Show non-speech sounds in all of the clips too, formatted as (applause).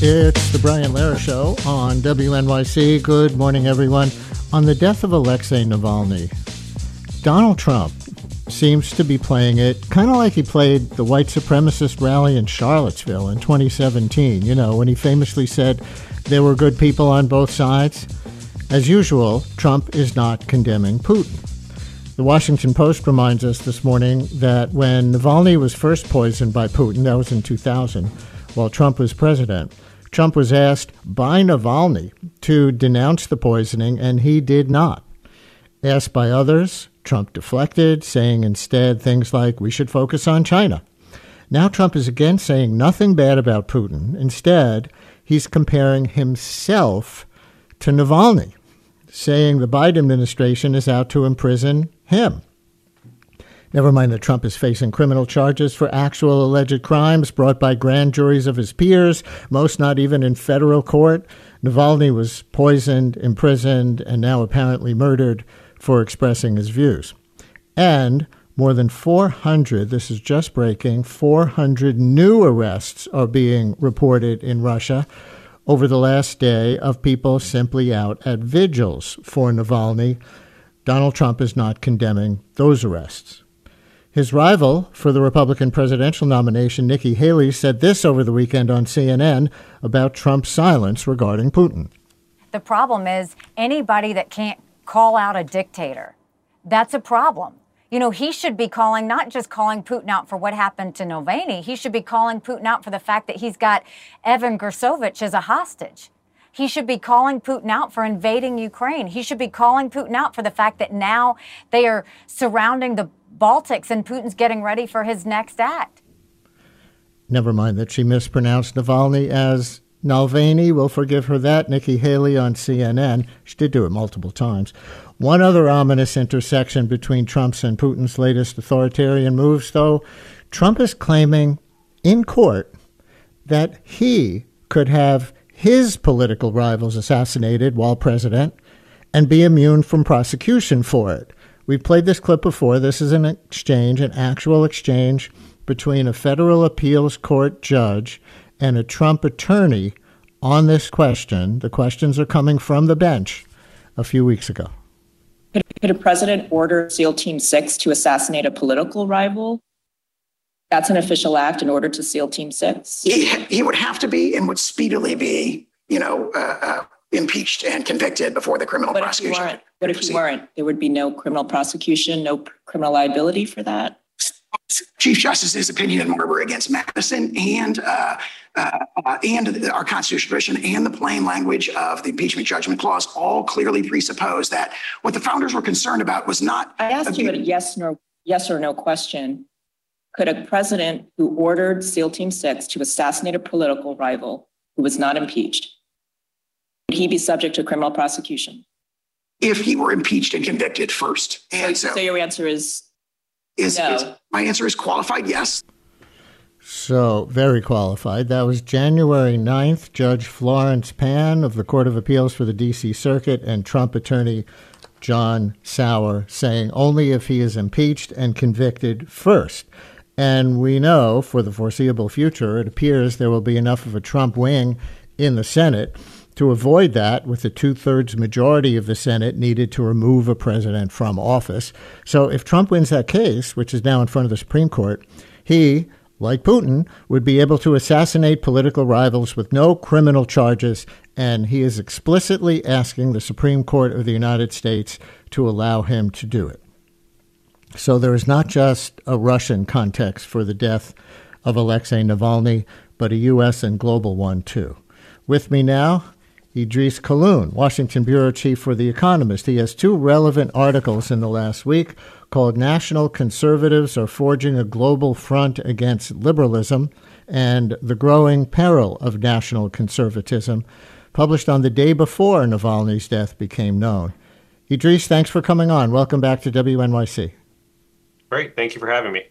It's the Brian Lehrer Show on WNYC. Good morning, everyone. On the death of Alexei Navalny, Donald Trump seems to be playing it kind of like he played the white supremacist rally in Charlottesville in 2017, you know, when he famously said there were good people on both sides. As usual, Trump is not condemning Putin. The Washington Post reminds us this morning that when Navalny was first poisoned by Putin, that was in 2000, while Trump was president, Trump was asked by Navalny to denounce the poisoning, and he did not. Asked by others, Trump deflected, saying instead things like, we should focus on China. Now Trump is again saying nothing bad about Putin. Instead, he's comparing himself to Navalny, saying the Biden administration is out to imprison him. Never mind that Trump is facing criminal charges for actual alleged crimes brought by grand juries of his peers, most not even in federal court. Navalny was poisoned, imprisoned, and now apparently murdered for expressing his views. And more than 400, this is just breaking, 400 new arrests are being reported in Russia over the last day of people simply out at vigils for Navalny. Donald Trump is not condemning those arrests. His rival for the Republican presidential nomination, Nikki Haley, said this over the weekend on CNN about Trump's silence regarding Putin. The problem is anybody that can't call out a dictator, that's a problem. You know, he should be calling, not just calling Putin out for what happened to Navalny, he should be calling Putin out for the fact that he's got Evan Gershkovich as a hostage. He should be calling Putin out for invading Ukraine. He should be calling Putin out for the fact that now they are surrounding the Baltics and Putin's getting ready for his next act. Never mind that she mispronounced Navalny as Navalny. We'll forgive her that. Nikki Haley on CNN. She did do it multiple times. One other ominous intersection between Trump's and Putin's latest authoritarian moves, though, Trump is claiming in court that he could have his political rivals assassinated while president and be immune from prosecution for it. We've played this clip before. This is an exchange, an actual exchange between a federal appeals court judge and a Trump attorney on this question. The questions are coming from the bench a few weeks ago. Could, could a president order SEAL Team 6 to assassinate a political rival? That's an official act in order to SEAL Team 6? He, he would have to be and would speedily be, you know, uh, uh, impeached and convicted before the criminal What if you prosecution. weren't? What if you weren't? There would be no criminal prosecution, no criminal liability for that? Chief Justice's opinion in Marbury against Madison and uh, uh, uh, and our constitutional tradition and the plain language of the impeachment judgment clause all clearly presuppose that what the founders were concerned about was not. I asked you a yes, no, yes or no question. Could a president who ordered SEAL Team 6 to assassinate a political rival who was not impeached, would he be subject to criminal prosecution? if he were impeached and convicted first. And so, So your answer is is, no. is- my answer is qualified yes. So, very qualified. That was January 9th. Judge Florence Pan of the Court of Appeals for the D.C. Circuit and Trump attorney John Sauer saying only if he is impeached and convicted first. And we know for the foreseeable future, it appears there will be enough of a Trump wing in the Senate to avoid that with a two thirds majority of the Senate needed to remove a president from office. So if Trump wins that case, which is now in front of the Supreme Court, he, like Putin, would be able to assassinate political rivals with no criminal charges, and he is explicitly asking the Supreme Court of the United States to allow him to do it. So there is not just a Russian context for the death of Alexei Navalny, but a U.S. and global one too. With me now, Idrees Kahloon, Washington bureau chief for The Economist. He has two relevant articles in the last week called National Conservatives Are Forging a Global Front Against Liberalism and The Growing Peril of National Conservatism, published on the day before Navalny's death became known. Idrees, thanks for coming on. Welcome back to WNYC. Great. Thank you for having me.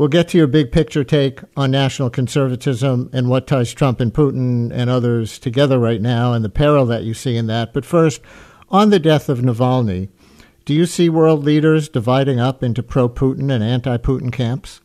We'll get to your big picture take on national conservatism and what ties Trump and Putin and others together right now and the peril that you see in that. But first, on the death of Navalny, do you see world leaders dividing up into pro Putin and anti Putin camps?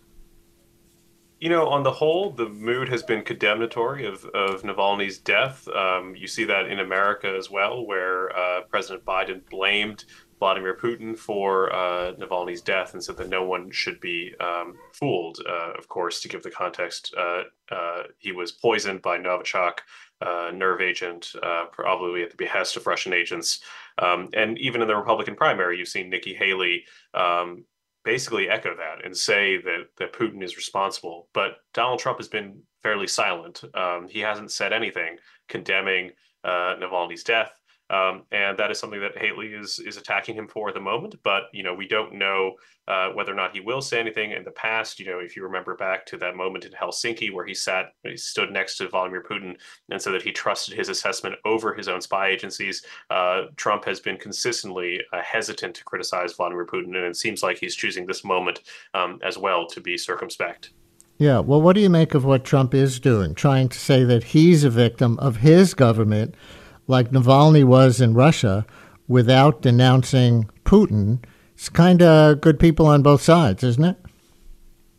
You know, on the whole, the mood has been condemnatory of, of Navalny's death. Um, you see that in America as well, where uh, President Biden blamed Vladimir Putin for uh, Navalny's death and said that no one should be um, fooled. Uh, of course, to give the context, uh, uh he was poisoned by Novichok, uh, nerve agent, uh, probably at the behest of Russian agents. Um, and even in the Republican primary, you've seen Nikki Haley um, basically echo that and say that that Putin is responsible. But Donald Trump has been fairly silent. Um, he hasn't said anything condemning Navalny's death. Um, and that is something that Haley is is attacking him for at the moment. But you know, we don't know uh, whether or not he will say anything. In the past, you know, if you remember back to that moment in Helsinki where he sat, he stood next to Vladimir Putin and said that he trusted his assessment over his own spy agencies. Uh, Trump has been consistently uh, hesitant to criticize Vladimir Putin, and it seems like he's choosing this moment um, as well to be circumspect. Yeah, well, what do you make of what Trump is doing? Trying to say that he's a victim of his government like Navalny was in Russia without denouncing Putin, it's kind of good people on both sides, isn't it?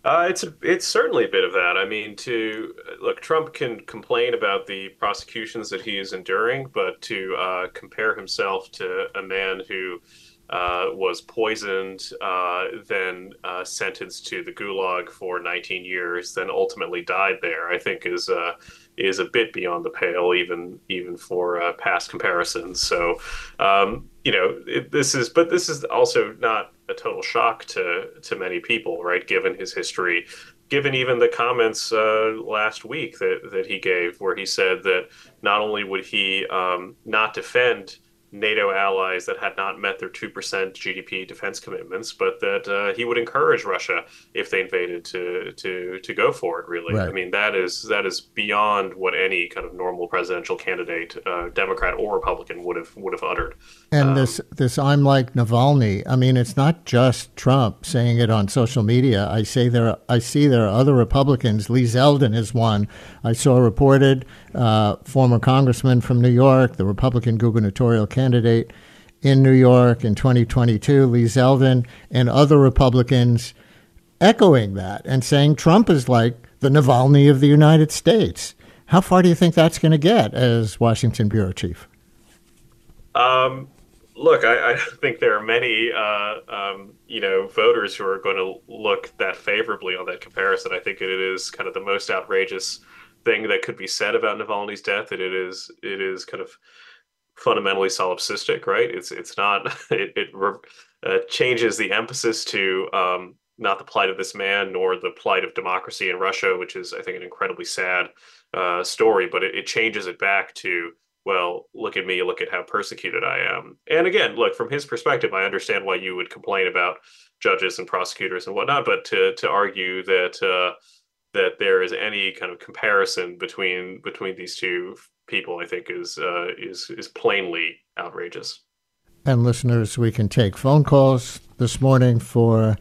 Uh, it's a, it's certainly a bit of that. I mean, to look, Trump can complain about the prosecutions that he is enduring, but to uh, compare himself to a man who uh, was poisoned, uh, then uh, sentenced to the gulag for 19 years, then ultimately died there, I think is uh, is a bit beyond the pale, even even for uh, past comparisons. So, um, you know, it, this is, but this is also not a total shock to to many people, right? Given his history, given even the comments uh, last week that that he gave, where he said that not only would he um, not defend NATO allies that had not met their 2% GDP defense commitments, but that uh, he would encourage Russia if they invaded to to to go for it. Really, right. I mean that is that is beyond what any kind of normal presidential candidate, uh, Democrat or Republican, would have would have uttered. And um, this this I'm like Navalny. I mean, it's not just Trump saying it on social media. I say there I see there are other Republicans. Lee Zeldin is one. I saw reported uh, former congressman from New York, the Republican gubernatorial candidate in New York in 2022, Lee Zeldin, and other Republicans echoing that and saying Trump is like the Navalny of the United States. How far do you think that's going to get as Washington bureau chief? Um, look, I, I, (laughs) think there are many, uh, um, you know, voters who are going to look that favorably on that comparison. I think it is kind of the most outrageous thing that could be said about Navalny's death. That it is, it is kind of fundamentally solipsistic, right? It's it's not (laughs) it, it uh, changes the emphasis to um, not the plight of this man nor the plight of democracy in Russia, which is I think an incredibly sad uh, story, but it, it changes it back to well, look at me, look at how persecuted I am. And again, look from his perspective, I understand why you would complain about judges and prosecutors and whatnot, but to to argue that. Uh, that there is any kind of comparison between between these two people, I think is uh, is is plainly outrageous. And listeners, we can take phone calls this morning for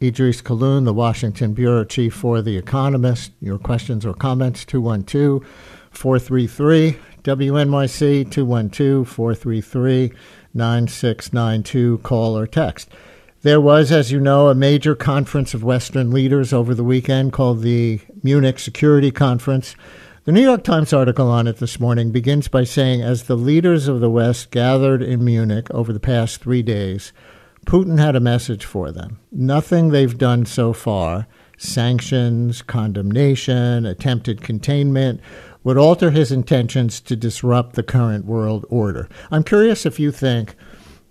Idrees Kahloon, the Washington bureau chief for The Economist. Your questions or comments 212 433 WNYC 212 433 9692. Call or text. There was, as you know, a major conference of Western leaders over the weekend called the Munich Security Conference. The New York Times article on it this morning begins by saying as the leaders of the West gathered in Munich over the past three days, Putin had a message for them. Nothing they've done so far sanctions, condemnation, attempted containment would alter his intentions to disrupt the current world order. I'm curious if you think,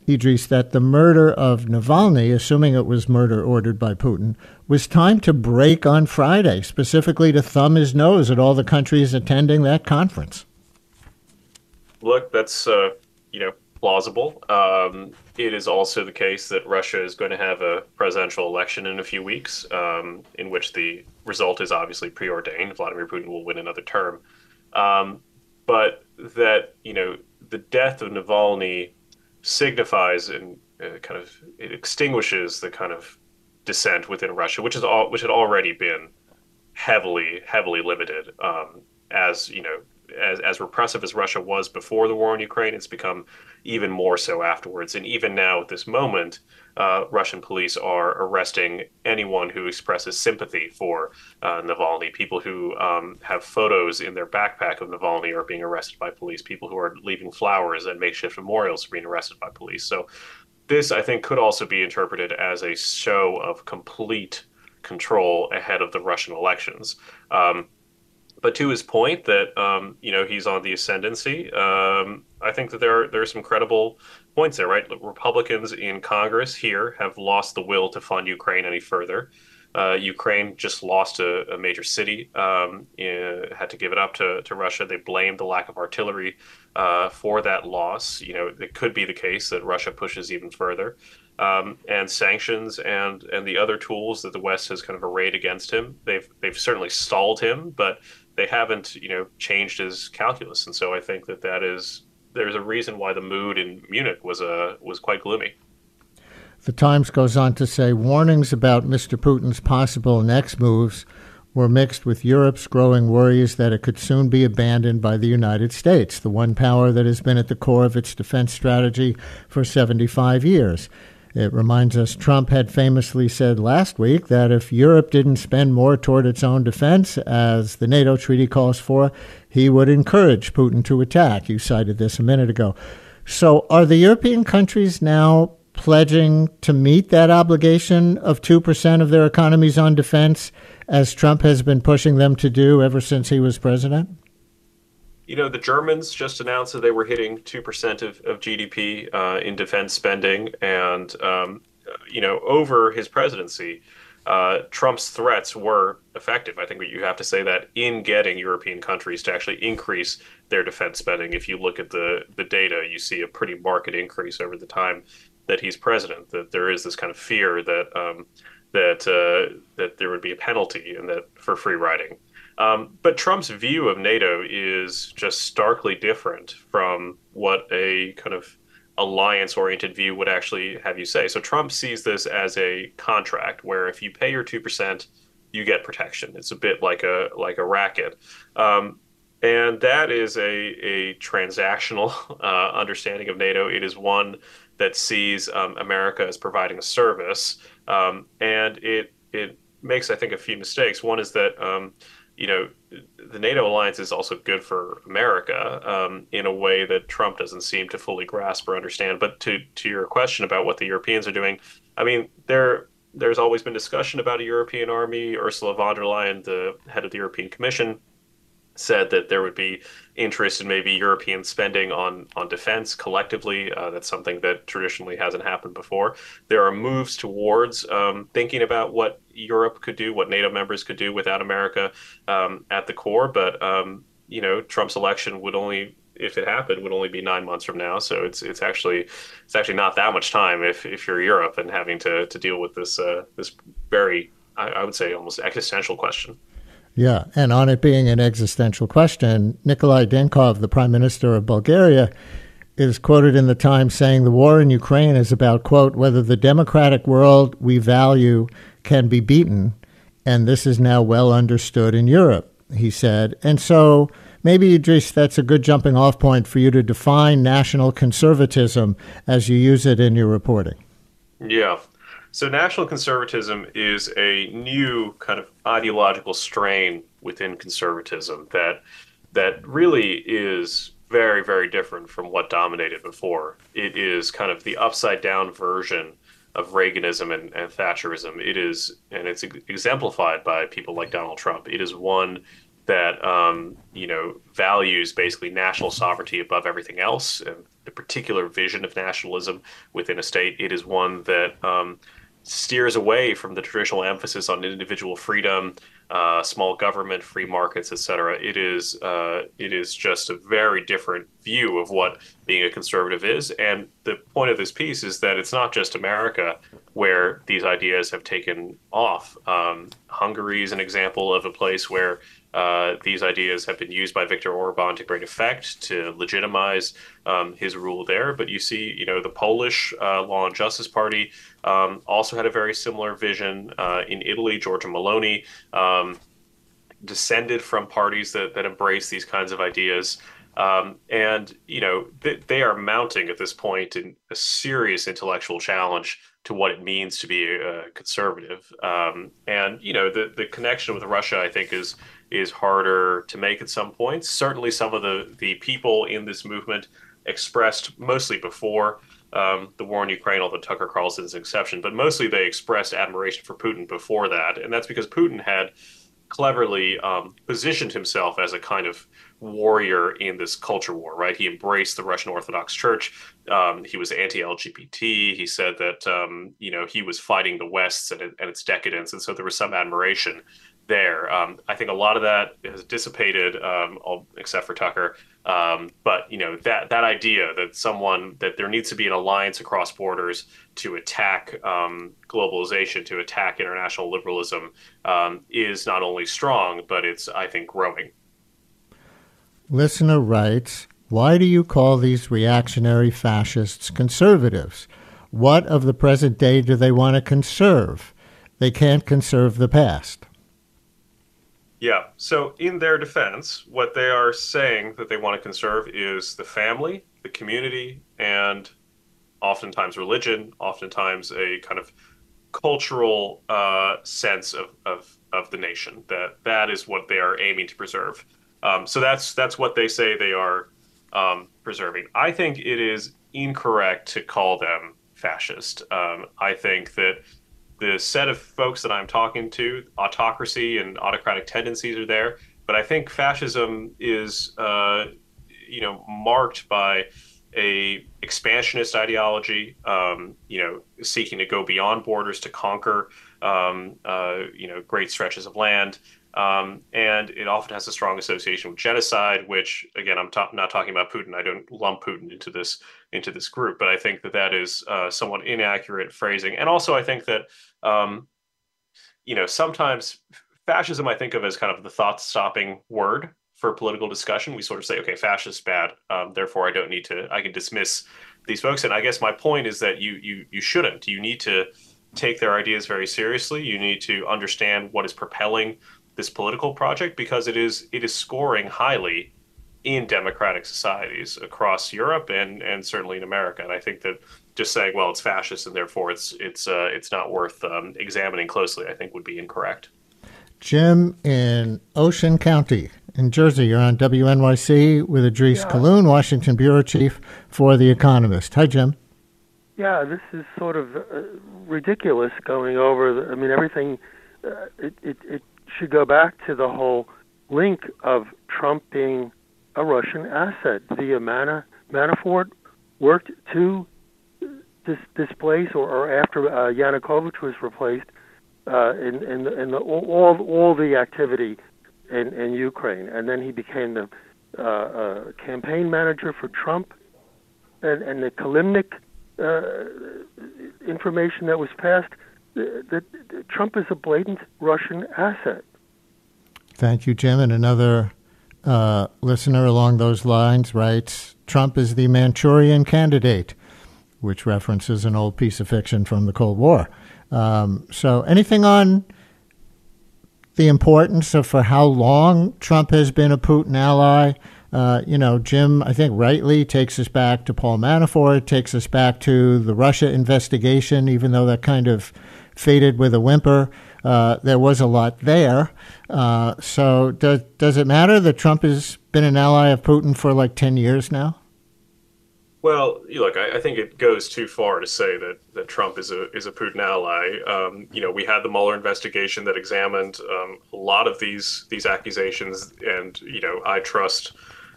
Idrees, that the murder of Navalny, assuming it was murder ordered by Putin, was time to break on Friday, specifically to thumb his nose at all the countries attending that conference. Look, that's uh, you know plausible. Um, it is also the case that Russia is going to have a presidential election in a few weeks, um, in which the result is obviously preordained. Vladimir Putin will win another term. Um, but that, you know, the death of Navalny signifies and uh, kind of it extinguishes the kind of dissent within Russia, which is all which had already been heavily heavily limited um, as you know as, as repressive as Russia was before the war in Ukraine, it's become even more so afterwards. And even now, at this moment, uh, Russian police are arresting anyone who expresses sympathy for uh, Navalny. People who um, have photos in their backpack of Navalny are being arrested by police. People who are leaving flowers and makeshift memorials are being arrested by police. So, this, I think, could also be interpreted as a show of complete control ahead of the Russian elections. Um, but to his point that um, you know he's on the ascendancy, um, I think that there are there are some credible points there. Right, Republicans in Congress here have lost the will to fund Ukraine any further. Uh, Ukraine just lost a, a major city, um, in, had to give it up to, to Russia. They blamed the lack of artillery uh, for that loss. You know, it could be the case that Russia pushes even further. Um, and sanctions and and the other tools that the West has kind of arrayed against him. They've they've certainly stalled him, but they haven't you know changed his calculus, and so I think that that is there's a reason why the mood in Munich was a uh, was quite gloomy. The Times goes on to say warnings about Mr. Putin's possible next moves were mixed with Europe's growing worries that it could soon be abandoned by the United States, the one power that has been at the core of its defense strategy for 75 years. It reminds us Trump had famously said last week that if Europe didn't spend more toward its own defense, as the NATO treaty calls for, he would encourage Putin to attack. You cited this a minute ago. So, are the European countries now pledging to meet that obligation of 2% of their economies on defense, as Trump has been pushing them to do ever since he was president? You know, the Germans just announced that they were hitting 2% of, of GDP uh, in defense spending. And, um, you know, over his presidency, uh, Trump's threats were effective. I think you have to say that in getting European countries to actually increase their defense spending. If you look at the, the data, you see a pretty marked increase over the time that he's president, that there is this kind of fear that. Um, that uh, that there would be a penalty and that for free riding. Um, but Trump's view of NATO is just starkly different from what a kind of alliance oriented view would actually have you say. So Trump sees this as a contract where if you pay your 2%, you get protection. It's a bit like a like a racket. Um, and that is a, a transactional (laughs) uh, understanding of NATO. It is one that sees um, America as providing a service, um, and it it makes I think a few mistakes. One is that um, you know, the NATO alliance is also good for America um, in a way that Trump doesn't seem to fully grasp or understand. But to to your question about what the Europeans are doing, I mean, there there's always been discussion about a European army. Ursula von der Leyen, the head of the European Commission, said that there would be interest in maybe European spending on on defense collectively. Uh, that's something that traditionally hasn't happened before. There are moves towards um, thinking about what Europe could do, what NATO members could do without America um, at the core. But um, you know, Trump's election would only if it happened would only be nine months from now. So it's it's actually it's actually not that much time if, if you're Europe and having to to deal with this uh, this very I, I would say almost existential question. Yeah, and on it being an existential question, Nikolai Denkov, the Prime Minister of Bulgaria, is quoted in the Times saying the war in Ukraine is about, quote, whether the democratic world we value can be beaten, and this is now well understood in Europe, he said. And so maybe, Idrees, that's a good jumping off point for you to define national conservatism as you use it in your reporting. Yeah. So, national conservatism is a new kind of ideological strain within conservatism that that really is very, very different from what dominated before. It is kind of the upside down version of Reaganism and, and Thatcherism. It is, and it's exemplified by people like Donald Trump. It is one that um, you know values basically national sovereignty above everything else, and the particular vision of nationalism within a state. It is one that um, steers away from the traditional emphasis on individual freedom, uh, small government, free markets, etc. It is uh, it is just a very different view of what being a conservative is. And the point of this piece is that it's not just America where these ideas have taken off. Um, Hungary is an example of a place where uh, these ideas have been used by Viktor Orban to great effect to legitimize um, his rule there. But you see, you know, the Polish uh, Law and Justice Party um, also had a very similar vision. Uh, in Italy, Giorgia Meloni um, descended from parties that, that embrace these kinds of ideas. Um, and you know they, they, are mounting at this point in a serious intellectual challenge to what it means to be a conservative. Um, and you know the the connection with Russia, I think, is is harder to make at some points. Certainly, some of the the people in this movement expressed mostly before um, the war in Ukraine, although Tucker Carlson is an exception, but mostly they expressed admiration for Putin before that, and that's because Putin had cleverly um, positioned himself as a kind of warrior in this culture war, right? He embraced the Russian Orthodox Church. Um, he was anti-LGBT. He said that um, you know he was fighting the West and, and, its decadence, and so there was some admiration there. Um, I think a lot of that has dissipated, um, except for Tucker. Um, but you know that that idea that someone that there needs to be an alliance across borders to attack um, globalization, to attack international liberalism, um, is not only strong, but it's I think growing. Listener writes, "Why do you call these reactionary fascists conservatives? What of the present day do they want to conserve? They can't conserve the past." Yeah. So, in their defense, what they are saying that they want to conserve is the family, the community, and oftentimes religion, oftentimes a kind of cultural uh, sense of, of, of the nation. That that is what they are aiming to preserve. Um, so that's that's what they say they are um, preserving. I think it is incorrect to call them fascist. Um, I think that the set of folks that I'm talking to, autocracy and autocratic tendencies are there. But I think fascism is, uh, you know, marked by a expansionist ideology, um, you know, seeking to go beyond borders to conquer, um, uh, you know, great stretches of land. Um, and it often has a strong association with genocide, which again, I'm ta- not talking about Putin. I don't lump Putin into this into this group, but I think that that is uh, somewhat inaccurate phrasing. And also, I think that um, you know sometimes fascism I think of as kind of the thought-stopping word for political discussion. We sort of say, okay, fascist bad, um, therefore I don't need to. I can dismiss these folks. And I guess my point is that you you you shouldn't. You need to take their ideas very seriously. You need to understand what is propelling this political project because it is it is scoring highly in democratic societies across Europe and and certainly in America. And I think that just saying, well, it's fascist and therefore it's it's uh, it's not worth um, examining closely, I think would be incorrect. Jim in Ocean County in Jersey, you're on WNYC with Idrees yeah. Kahloon, Washington bureau chief for The Economist. Hi, Jim. Yeah, this is sort of uh, ridiculous going over. The, I mean, everything. Uh, it, it it should go back to the whole link of Trump being a Russian asset. Mana, Manafort worked to dis, displace or, or after uh, Yanukovych was replaced uh, in in, in the, all all the activity in, in Ukraine, and then he became the uh, uh, campaign manager for Trump, and and the Kilimnik uh, information that was passed that Trump is a blatant Russian asset. Thank you, Jim. And another uh, listener along those lines writes Trump is the Manchurian candidate, which references an old piece of fiction from the Cold War. Um, so, anything on the importance of for how long Trump has been a Putin ally? Uh, you know, Jim, I think rightly takes us back to Paul Manafort, takes us back to the Russia investigation, even though that kind of faded with a whimper. Uh, there was a lot there. Uh, so does does it matter that Trump has been an ally of Putin for like ten years now? Well, look, I, I, think it goes too far to say that, that Trump is a is a Putin ally. Um, you know, we had the Mueller investigation that examined um, a lot of these these accusations, and you know, I trust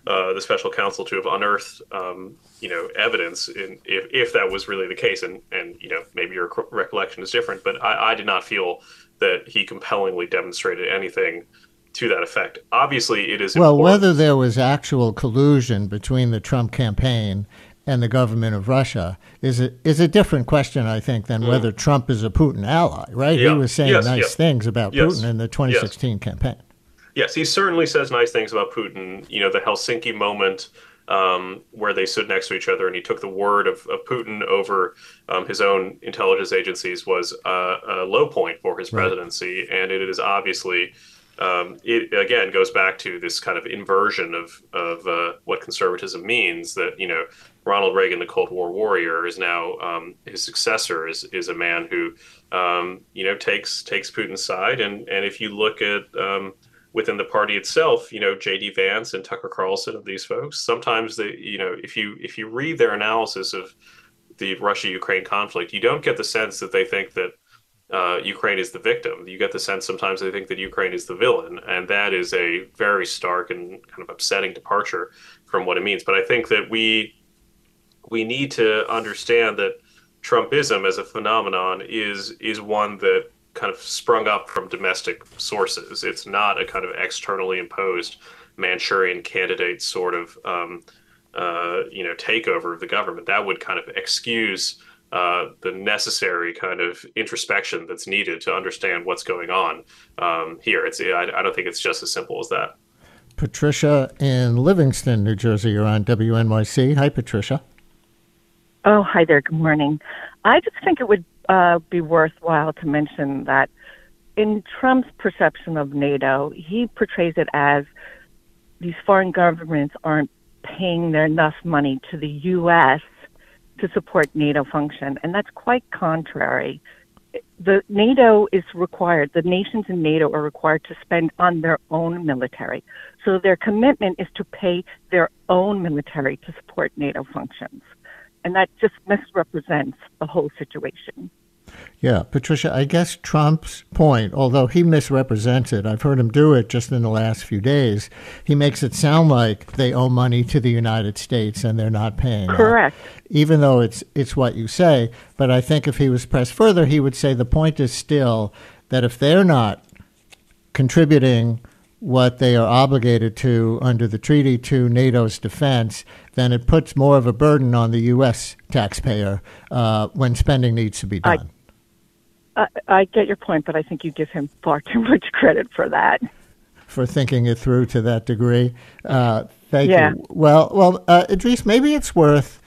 uh, the special counsel to have unearthed um, you know evidence in if, if that was really the case, and and you know maybe your recollection is different, but I, I did not feel that he compellingly demonstrated anything to that effect. Obviously, it is well important. whether there was actual collusion between the Trump campaign and the government of Russia is a, is a different question, I think, than mm. whether Trump is a Putin ally, right? Yeah. He was saying yes, nice yes. things about yes. Putin in the 2016 campaign. Yes, he certainly says nice things about Putin. You know, the Helsinki moment um, where they stood next to each other and he took the word of, of Putin over um, his own intelligence agencies was a, a low point for his presidency. Right. And it is obviously um, it again goes back to this kind of inversion of of uh, what conservatism means. That you know, Ronald Reagan, the Cold War warrior, is now um, his successor is is a man who um, you know takes takes Putin's side. And and if you look at um, within the party itself, you know, J.D. Vance and Tucker Carlson of these folks, sometimes they, you know, if you if you read their analysis of the Russia-Ukraine conflict, you don't get the sense that they think that uh, Ukraine is the victim. You get the sense sometimes they think that Ukraine is the villain, and that is a very stark and kind of upsetting departure from what it means. But I think that we we need to understand that Trumpism as a phenomenon is is one that kind of sprung up from domestic sources. It's not a kind of externally imposed Manchurian candidate sort of um, uh, you know takeover of the government. That would kind of excuse uh, the necessary kind of introspection that's needed to understand what's going on um, here. It's I, I, don't think it's just as simple as that. Patricia in Livingston, New Jersey, you're on WNYC. Hi, Patricia. Oh, hi there. Good morning. I just think it would uh, be worthwhile to mention that in Trump's perception of NATO, he portrays it as these foreign governments aren't paying their enough money to the U.S to support NATO function, and that's quite contrary. The NATO is required, the nations in NATO are required to spend on their own military. So their commitment is to pay their own military to support NATO functions. And that just misrepresents the whole situation. Yeah, Patricia, I guess Trump's point, although he misrepresents it, I've heard him do it just in the last few days. He makes it sound like they owe money to the United States and they're not paying. Correct. even though it's it's what you say, but I think if he was pressed further, he would say the point is still that if they're not contributing what they are obligated to under the treaty to NATO's defense, then it puts more of a burden on the U.S. taxpayer uh, when spending needs to be done. I- I, I get your point, but I think you give him far (laughs) too much credit for that. For thinking it through to that degree. Uh, thank yeah. you. Well, well, uh, Idrees, maybe it's worth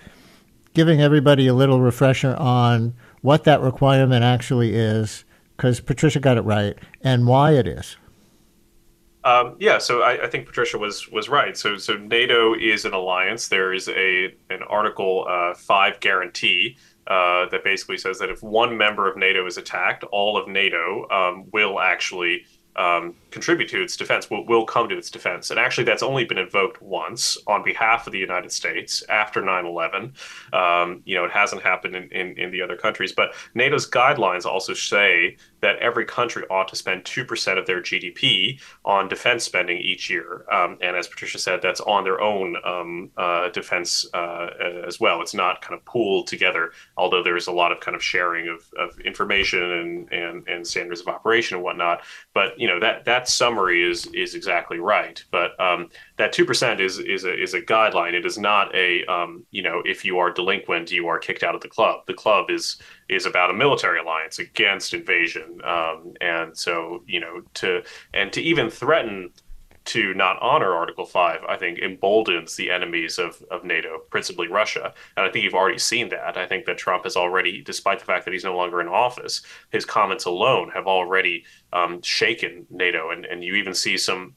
giving everybody a little refresher on what that requirement actually is, because Patricia got it right, and why it is. Um, yeah, so I, I, think Patricia was was right. So so NATO is an alliance. There is a an Article uh, Five guarantee uh, that basically says that if one member of NATO is attacked, all of NATO um, will actually um, contribute to its defense, will, will come to its defense. And actually, that's only been invoked once on behalf of the United States after 9 11. Um, you know, it hasn't happened in, in, in, the other countries. But NATO's guidelines also say that every country ought to spend 2% of their GDP on defense spending each year. Um, and as Patricia said, that's on their own um, uh, defense uh, as well. It's not kind of pooled together, although there's a lot of kind of sharing of, of information and, and, and standards of operation and whatnot. But, you know, that, that summary is is exactly right. But um, that two percent is is a is a guideline. It is not a um, you know if you are delinquent, you are kicked out of the club. The club is is about a military alliance against invasion, um, and so you know to and to even threaten to not honor Article 5, I think emboldens the enemies of, of NATO, principally Russia. And I think you've already seen that. I think that Trump has already, despite the fact that he's no longer in office, his comments alone have already um, shaken NATO. And, and you even see some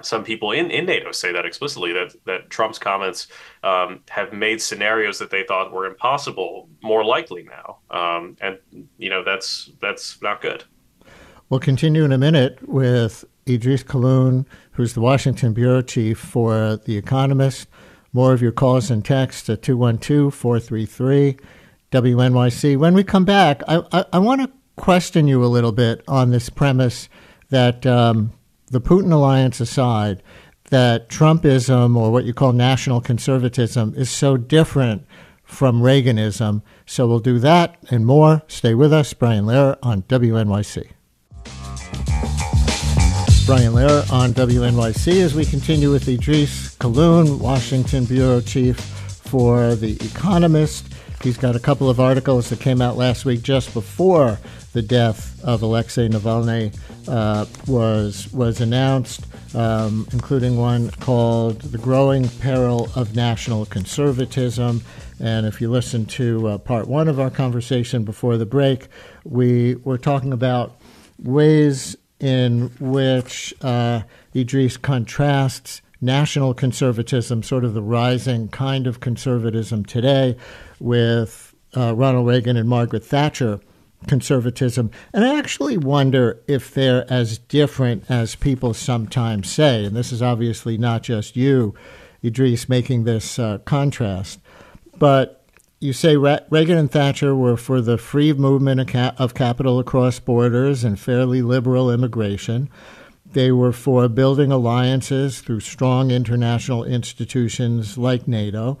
some people in, in NATO say that explicitly that that Trump's comments um, have made scenarios that they thought were impossible more likely now, um, and you know that's that's not good. We'll continue in a minute with Idrees Kahloon, who's the Washington bureau chief for The Economist. more of your calls and texts at 212 433 WNYC. When we come back, I, I, I want to question you a little bit on this premise that um, the Putin alliance aside, that Trumpism or what you call national conservatism is so different from Reaganism. So we'll do that and more. Stay with us. Brian Lehrer on WNYC. Brian Lehrer on WNYC as we continue with Idrees Kahloon, Washington Bureau Chief for The Economist. He's got a couple of articles that came out last week just before the death of Alexei Navalny uh, was was announced, um, including one called "The Growing Peril of National Conservatism." And if you listen to uh, part one of our conversation before the break, we were talking about ways in which uh, Idrees contrasts national conservatism, sort of the rising kind of conservatism today, with uh, Ronald Reagan and Margaret Thatcher conservatism. And I actually wonder if they're as different as people sometimes say. And this is obviously not just you, Idrees, making this uh, contrast. But you say Reagan and Thatcher were for the free movement of, ca- of capital across borders and fairly liberal immigration. They were for building alliances through strong international institutions like NATO.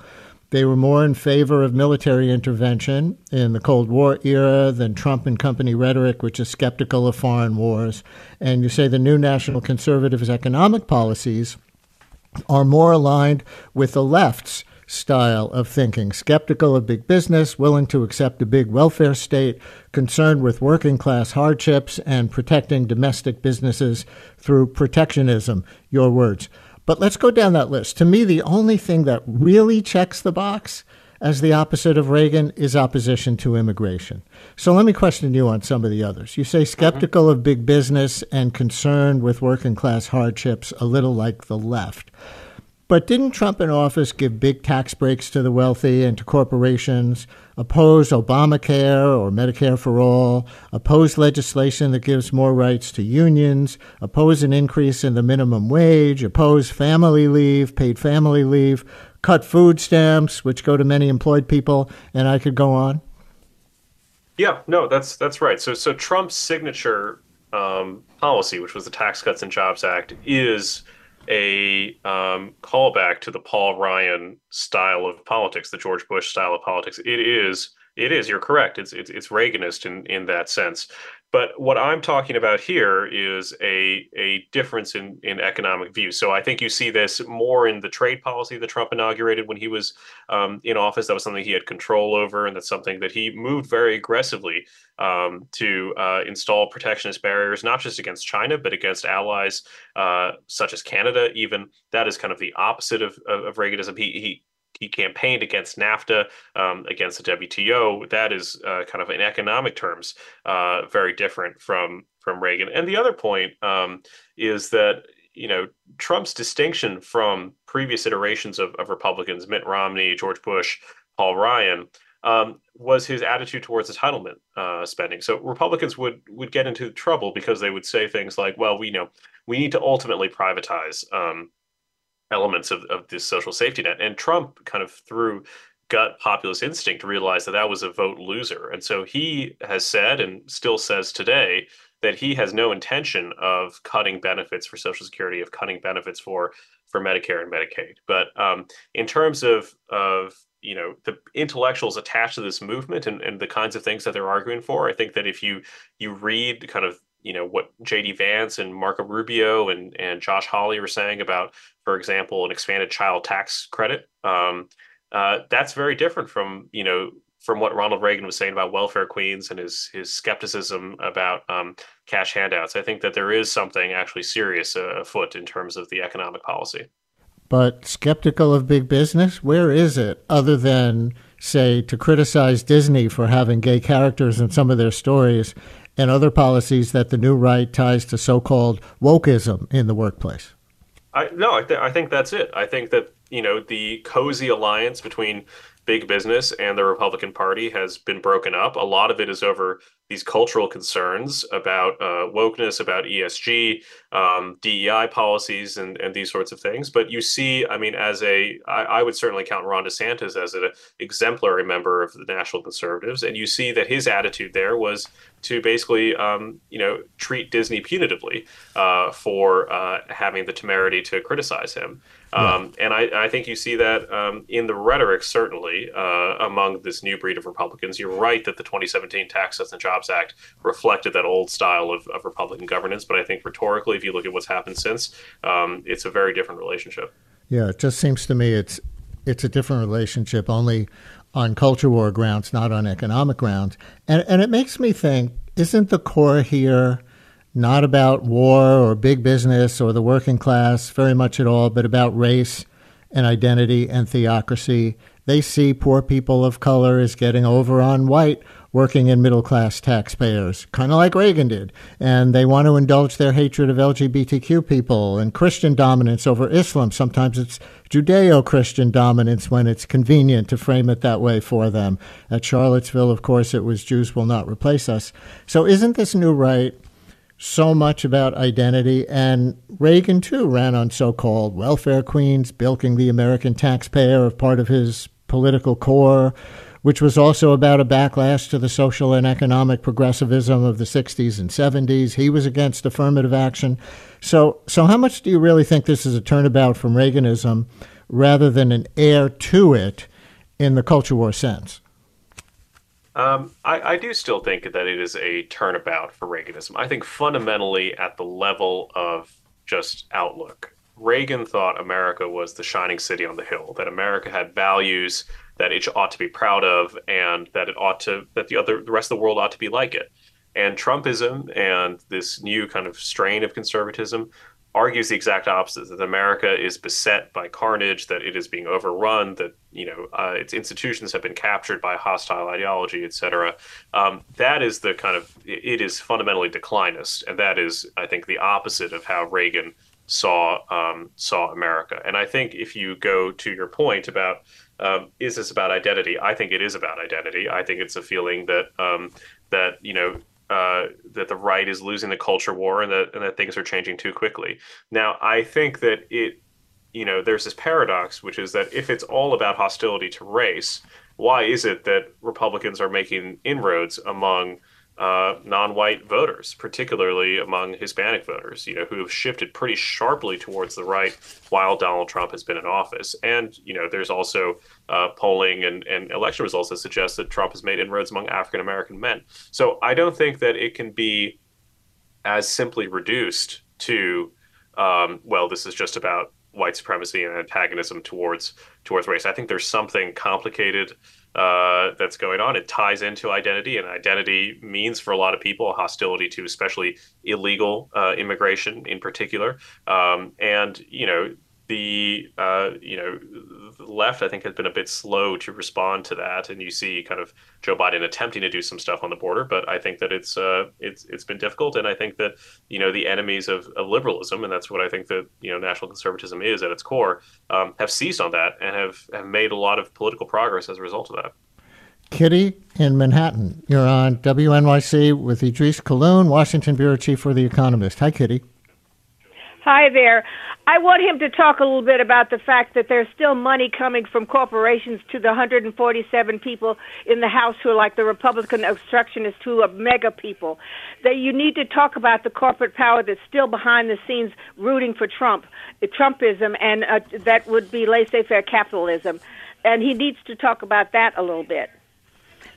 They were more in favor of military intervention in the Cold War era than Trump and company rhetoric, which is skeptical of foreign wars. And you say the new national conservatives' economic policies are more aligned with the left's style of thinking skeptical of big business, willing to accept a big welfare state, concerned with working class hardships, and protecting domestic businesses through protectionism. Your words. But let's go down that list. To me, the only thing that really checks the box as the opposite of Reagan is opposition to immigration. So let me question you on some of the others. You say skeptical mm-hmm. of big business and concerned with working class hardships, a little like the left. But didn't Trump in office give big tax breaks to the wealthy and to corporations, oppose Obamacare or Medicare for all, oppose legislation that gives more rights to unions, oppose an increase in the minimum wage, oppose family leave, paid family leave, cut food stamps, which go to many employed people, and I could go on? Yeah, no, that's that's right. So so Trump's signature um, policy, which was the Tax Cuts and Jobs Act, is a um, callback to the Paul Ryan style of politics, the George Bush style of politics. It is, it is. You're correct. It's it's, it's Reaganist in in that sense. But what I'm talking about here is a a difference in in economic view. So I think you see this more in the trade policy that Trump inaugurated when he was um, in office. That was something he had control over, and that's something that he moved very aggressively um, to uh, install protectionist barriers, not just against China, but against allies uh, such as Canada. Even that is kind of the opposite of of, of Reaganism. He he he campaigned against NAFTA, um, against the WTO. That is uh, kind of in economic terms uh, very different from from Reagan. And the other point um, is that you know Trump's distinction from previous iterations of, of Republicans, Mitt Romney, George Bush, Paul Ryan. Um, was his attitude towards entitlement uh, spending. So Republicans would would get into trouble because they would say things like, "Well, we know we need to ultimately privatize um, elements of, of this social safety net. And Trump kind of through gut populist instinct realized that that was a vote loser. And so he has said and still says today that he has no intention of cutting benefits for Social Security, of cutting benefits for for Medicare and Medicaid. But um, in terms of of you know the intellectuals attached to this movement and, and the kinds of things that they're arguing for, I think that if you you read kind of you know what JD Vance and Marco Rubio and and Josh Hawley were saying about, for example, an expanded child tax credit. Um, uh, that's very different from you know from what Ronald Reagan was saying about welfare queens and his his skepticism about um, cash handouts. I think that there is something actually serious uh, afoot in terms of the economic policy. But skeptical of big business, where is it other than say to criticize Disney for having gay characters in some of their stories and other policies that the new right ties to so-called wokeism in the workplace? I, no, I, th- I think that's it. I think that you know the cozy alliance between big business and the Republican Party has been broken up. A lot of it is over these cultural concerns about uh, wokeness, about ESG, um, DEI policies, and, and these sorts of things. But you see, I mean, as a, I, I would certainly count Ron DeSantis as an exemplary member of the National Conservatives, and you see that his attitude there was to basically, um, you know, treat Disney punitively uh, for uh, having the temerity to criticize him. Um, And I, I, think you see that um, in the rhetoric, certainly, uh, among this new breed of Republicans. You're right that the 2017 Tax Cuts and Jobs Act reflected that old style of, of Republican governance. But I think rhetorically, if you look at what's happened since, um, it's a very different relationship. Yeah, it just seems to me it's it's a different relationship only on culture war grounds, not on economic grounds. And, and it makes me think isn't the core here not about war or big business or the working class very much at all, but about race and identity and theocracy. They see poor people of color as getting over on white working in middle class taxpayers, kind of like Reagan did. And they want to indulge their hatred of LGBTQ people and Christian dominance over Islam. Sometimes it's Judeo Christian dominance when it's convenient to frame it that way for them. At Charlottesville, of course, it was Jews will not replace us. So isn't this new right? so much about identity. And Reagan, too, ran on so called welfare queens, bilking the American taxpayer of part of his political core, which was also about a backlash to the social and economic progressivism of the 60s and 70s. He was against affirmative action. So, so how much do you really think this is a turnabout from Reaganism rather than an heir to it in the culture war sense? Um, I, I, do still think that it is a turnabout for Reaganism. I think fundamentally, at the level of just outlook, Reagan thought America was the shining city on the hill, that America had values that it ought to be proud of, and that it ought to that the other the rest of the world ought to be like it. And Trumpism and this new kind of strain of conservatism argues the exact opposite that America is beset by carnage, that it is being overrun, that you know uh, its institutions have been captured by hostile ideology, etc. Um, that is the kind of it is fundamentally declinist, and that is, I think, the opposite of how Reagan saw um, saw America. And I think if you go to your point about um, is this about identity, I think it is about identity. I think it's a feeling that um, that you know uh, that the right is losing the culture war and that and that things are changing too quickly. Now, I think that it, you know, there's this paradox, which is that if it's all about hostility to race, why is it that Republicans are making inroads among uh, non-white voters, particularly among Hispanic voters, you know, who have shifted pretty sharply towards the right while Donald Trump has been in office. And you know, there's also uh, polling and, and election results that suggest that Trump has made inroads among African American men. So I don't think that it can be as simply reduced to, um, well, this is just about white supremacy and antagonism towards towards race. I think there's something complicated uh, that's going on. It ties into identity, and identity means for a lot of people hostility to, especially illegal uh, immigration in particular. Um, and you know, the uh, you know left I think has been a bit slow to respond to that, and you see kind of Joe Biden attempting to do some stuff on the border, but I think that it's uh, it's it's been difficult, and I think that you know the enemies of, of liberalism, and that's what I think that you know national conservatism is at its core, um, have seized on that and have have made a lot of political progress as a result of that. Kitty in Manhattan, you're on WNYC with Idrees Kahloon, Washington bureau chief for The Economist. Hi, Kitty. Hi there. I want him to talk a little bit about the fact that there's still money coming from corporations to the 147 people in the House who are like the Republican obstructionists who are MAGA people. That you need to talk about the corporate power that's still behind the scenes rooting for Trump, Trumpism, and uh, that would be laissez-faire capitalism. And he needs to talk about that a little bit.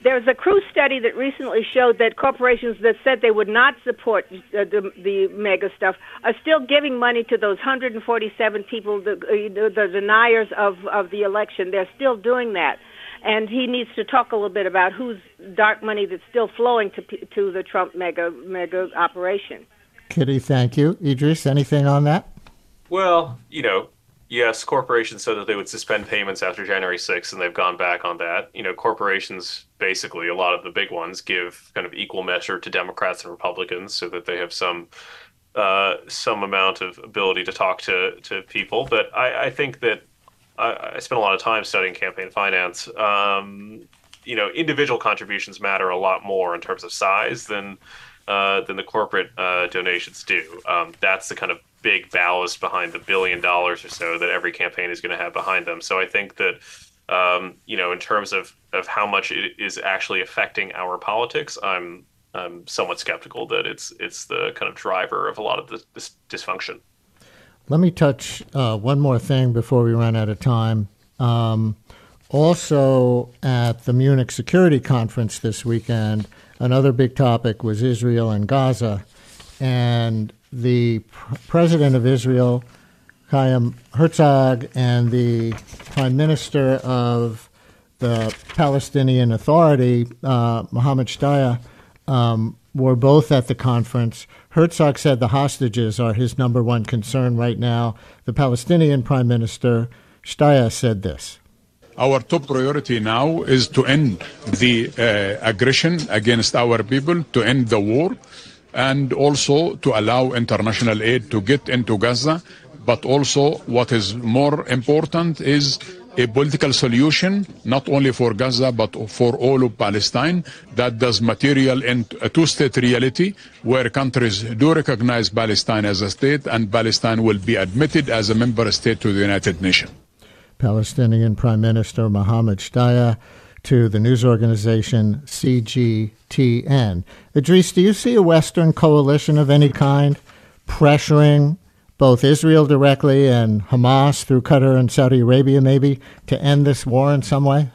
There's a Cruz study that recently showed that corporations that said they would not support uh, the, the MAGA stuff are still giving money to those 147 people, the, uh, the deniers of, of the election. They're still doing that. And he needs to talk a little bit about whose dark money that's still flowing to to the Trump MAGA MAGA operation. Kitty, thank you. Idrees, anything on that? Well, you know, yes, corporations said that they would suspend payments after January 6th, and they've gone back on that. You know, corporations, basically, a lot of the big ones, give kind of equal measure to Democrats and Republicans so that they have some uh, some amount of ability to talk to, to people. But I, I think that I, I spent a lot of time studying campaign finance. Um, you know individual contributions matter a lot more in terms of size than uh, than the corporate uh, donations do. Um, that's the kind of big ballast behind the billion dollars or so that every campaign is going to have behind them. So I think that um, you know in terms of of how much it is actually affecting our politics, I'm I'm somewhat skeptical that it's it's the kind of driver of a lot of this, dysfunction. Let me touch uh, one more thing before we run out of time. Um, also, at the Munich Security Conference this weekend, another big topic was Israel and Gaza. And the pr- president of Israel, Chaim Herzog, and the prime minister of the Palestinian Authority, uh, Mohammed Shtayyeh, um, were both at the conference. Herzog said the hostages are his number one concern right now. The Palestinian Prime Minister, Shtayyeh, said this. Our top priority now is to end the uh, aggression against our people, to end the war, and also to allow international aid to get into Gaza. But also, what is more important is a political solution, not only for Gaza, but for all of Palestine, that does material in a two-state reality where countries do recognize Palestine as a state and Palestine will be admitted as a member state to the United Nations. Palestinian Prime Minister Mohammed Shtayyeh to the news organization CGTN. Idrees, do you see a Western coalition of any kind pressuring both Israel directly and Hamas through Qatar and Saudi Arabia, maybe, to end this war in some way?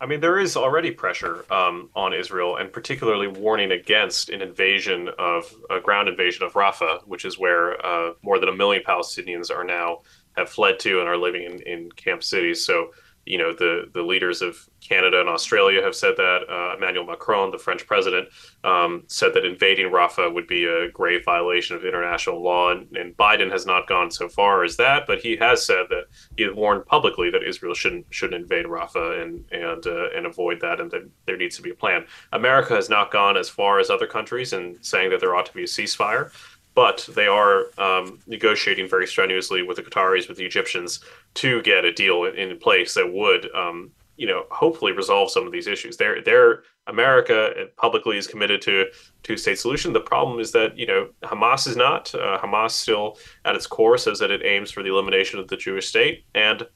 I mean, there is already pressure um, on Israel, and particularly warning against an invasion of a ground invasion of Rafah, which is where uh, more than a million Palestinians are now have fled to and are living in, in camp cities. So you know the the leaders of Canada and Australia have said that. Uh, Emmanuel Macron, the French president, um, said that invading Rafah would be a grave violation of international law, and, and, Biden has not gone so far as that, but he has said that he warned publicly that Israel shouldn't shouldn't invade Rafah and and uh, and avoid that, and that there needs to be a plan. America has not gone as far as other countries in saying that there ought to be a ceasefire but they are um, negotiating very strenuously with the Qataris, with the Egyptians, to get a deal in, in place that would, um, you know, hopefully resolve some of these issues. They're, they're America publicly is committed to two-state solution. The problem is that you know Hamas is not. Uh, Hamas still, at its core, says that it aims for the elimination of the Jewish state, and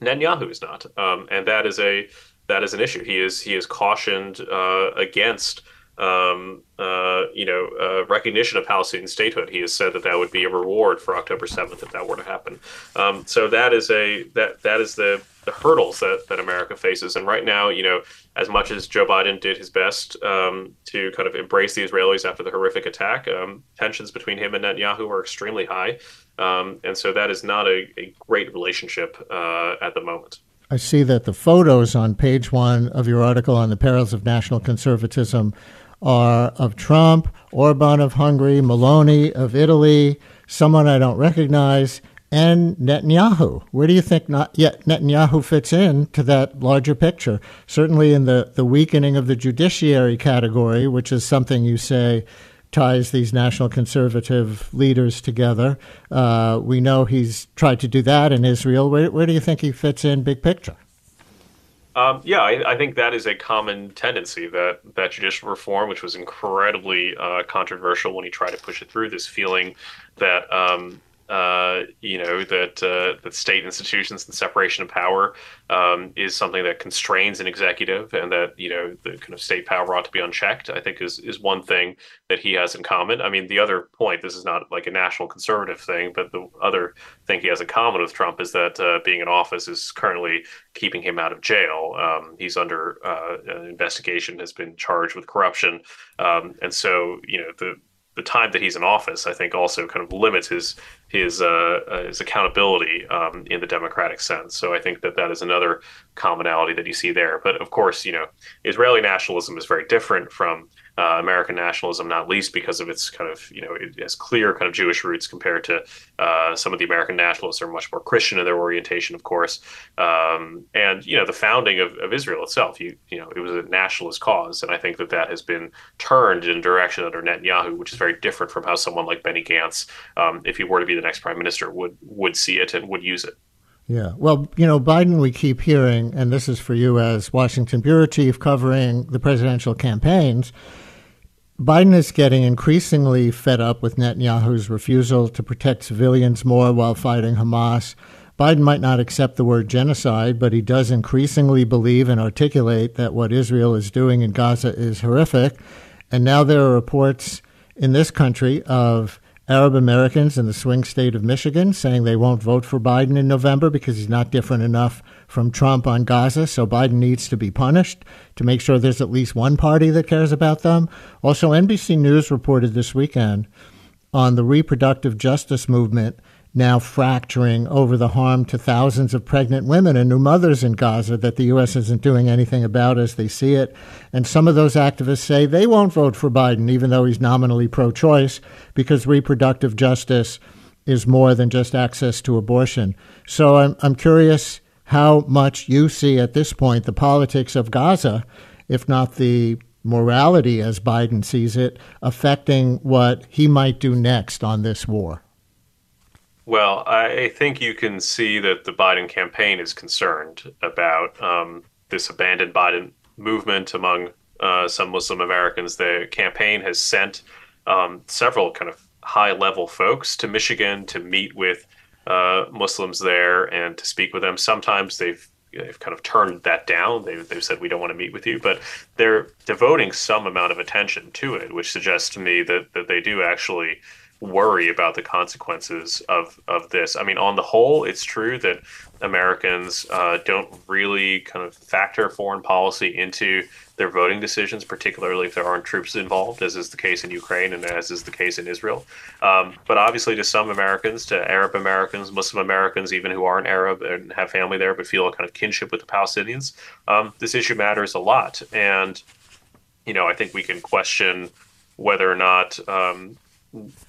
Netanyahu is not, um, and that is a that is an issue. He is he is cautioned uh, against um, uh, you know, uh, recognition of Palestinian statehood. He has said that that would be a reward for October seventh if that were to happen. Um, so that is a that that is the the hurdles that, that America faces. And right now, you know, as much as Joe Biden did his best um, to kind of embrace the Israelis after the horrific attack, um, tensions between him and Netanyahu are extremely high. Um, and so that is not a, a great relationship uh, at the moment. I see that the photos on page one of your article on the perils of national conservatism are of Trump, Orban of Hungary, Meloni of Italy, someone I don't recognize, and Netanyahu. Where do you think not yet Netanyahu fits in to that larger picture? Certainly in the, the weakening of the judiciary category, which is something you say ties these national conservative leaders together. Uh, we know he's tried to do that in Israel. Where, where do you think he fits in big picture? Um, yeah, I, I, think that is a common tendency that that judicial reform, which was incredibly uh, controversial when he tried to push it through, this feeling that um, uh, you know that uh, that state institutions and separation of power um, is something that constrains an executive, and that you know the kind of state power ought to be unchecked. I think is is one thing that he has in common. I mean, the other point, this is not like a national conservative thing, but the other thing he has in common with Trump is that uh, being in office is currently keeping him out of jail. Um, he's under uh, investigation, has been charged with corruption, um, and so you know the the time that he's in office, I think, also kind of limits his his uh, uh, his accountability um, in the democratic sense. So I think that that is another commonality that you see there. But of course, you know, Israeli nationalism is very different from uh, American nationalism, not least because of its kind of, you know, it has clear kind of Jewish roots compared to uh, some of the American nationalists are much more Christian in their orientation, of course. Um, and, you know, the founding of, of Israel itself, you, you know, it was a nationalist cause. And I think that that has been turned in direction under Netanyahu, which is very different from how someone like Benny Gantz, um, if he were to be the next prime minister, would, would see it and would use it. Yeah. Well, you know, Biden, we keep hearing, and this is for you as Washington bureau chief covering the presidential campaigns. Biden is getting increasingly fed up with Netanyahu's refusal to protect civilians more while fighting Hamas. Biden might not accept the word genocide, but he does increasingly believe and articulate that what Israel is doing in Gaza is horrific. And now there are reports in this country of Arab Americans in the swing state of Michigan saying they won't vote for Biden in November because he's not different enough from Trump on Gaza. So Biden needs to be punished to make sure there's at least one party that cares about them. Also, NBC News reported this weekend on the reproductive justice movement now fracturing over the harm to thousands of pregnant women and new mothers in Gaza that the U.S. isn't doing anything about as they see it. And some of those activists say they won't vote for Biden, even though he's nominally pro choice, because reproductive justice is more than just access to abortion. So I'm, I'm curious how much you see at this point the politics of Gaza, if not the morality as Biden sees it, affecting what he might do next on this war. Well, I think you can see that the Biden campaign is concerned about um, this abandoned Biden movement among uh, some Muslim Americans. The campaign has sent um, several kind of high level folks to Michigan to meet with uh, Muslims there and to speak with them. Sometimes they've they've kind of turned that down. They've, they've said we don't want to meet with you, but they're devoting some amount of attention to it, which suggests to me that that they do actually worry about the consequences of of this. I mean, on the whole, it's true that Americans uh, don't really kind of factor foreign policy into their voting decisions, particularly if there aren't troops involved, as is the case in Ukraine and as is the case in Israel. Um, but obviously, to some Americans, to Arab Americans, Muslim Americans, even who aren't Arab and have family there but feel a kind of kinship with the Palestinians, um, this issue matters a lot. And you know, I think we can question whether or not um,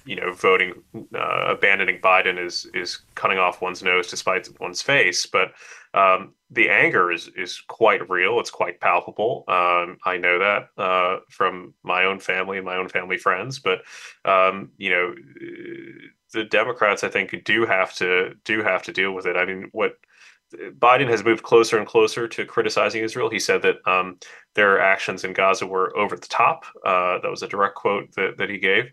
you know, voting, uh, abandoning Biden is is cutting off one's nose to spite one's face. But um, the anger is is quite real. It's quite palpable. Um, I know that uh, from my own family and my own family friends. But um, you know, the Democrats, I think, do have to do have to deal with it. I mean, what Biden has moved closer and closer to criticizing Israel. He said that um, their actions in Gaza were over the top. Uh, that was a direct quote that, that he gave.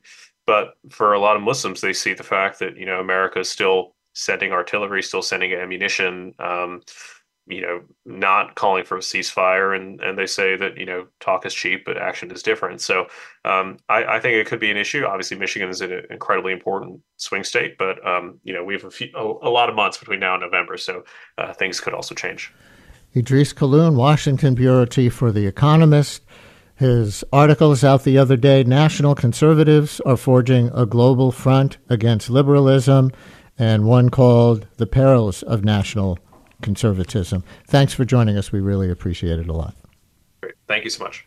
But for a lot of Muslims, they see the fact that you know America is still sending artillery, still sending ammunition, um, you know, not calling for a ceasefire, and and they say that you know talk is cheap, but action is different. So um, I, I, think it could be an issue. Obviously, Michigan is an incredibly important swing state, but um, you know we have a, few, a, a, lot of months between now and November, so uh, things could also change. Idrees Kahloon, Washington bureau chief for The Economist. His article is out the other day. National conservatives are forging a global front against liberalism, and one called The Perils of National Conservatism. Thanks for joining us. We really appreciate it a lot. Great. Thank you so much.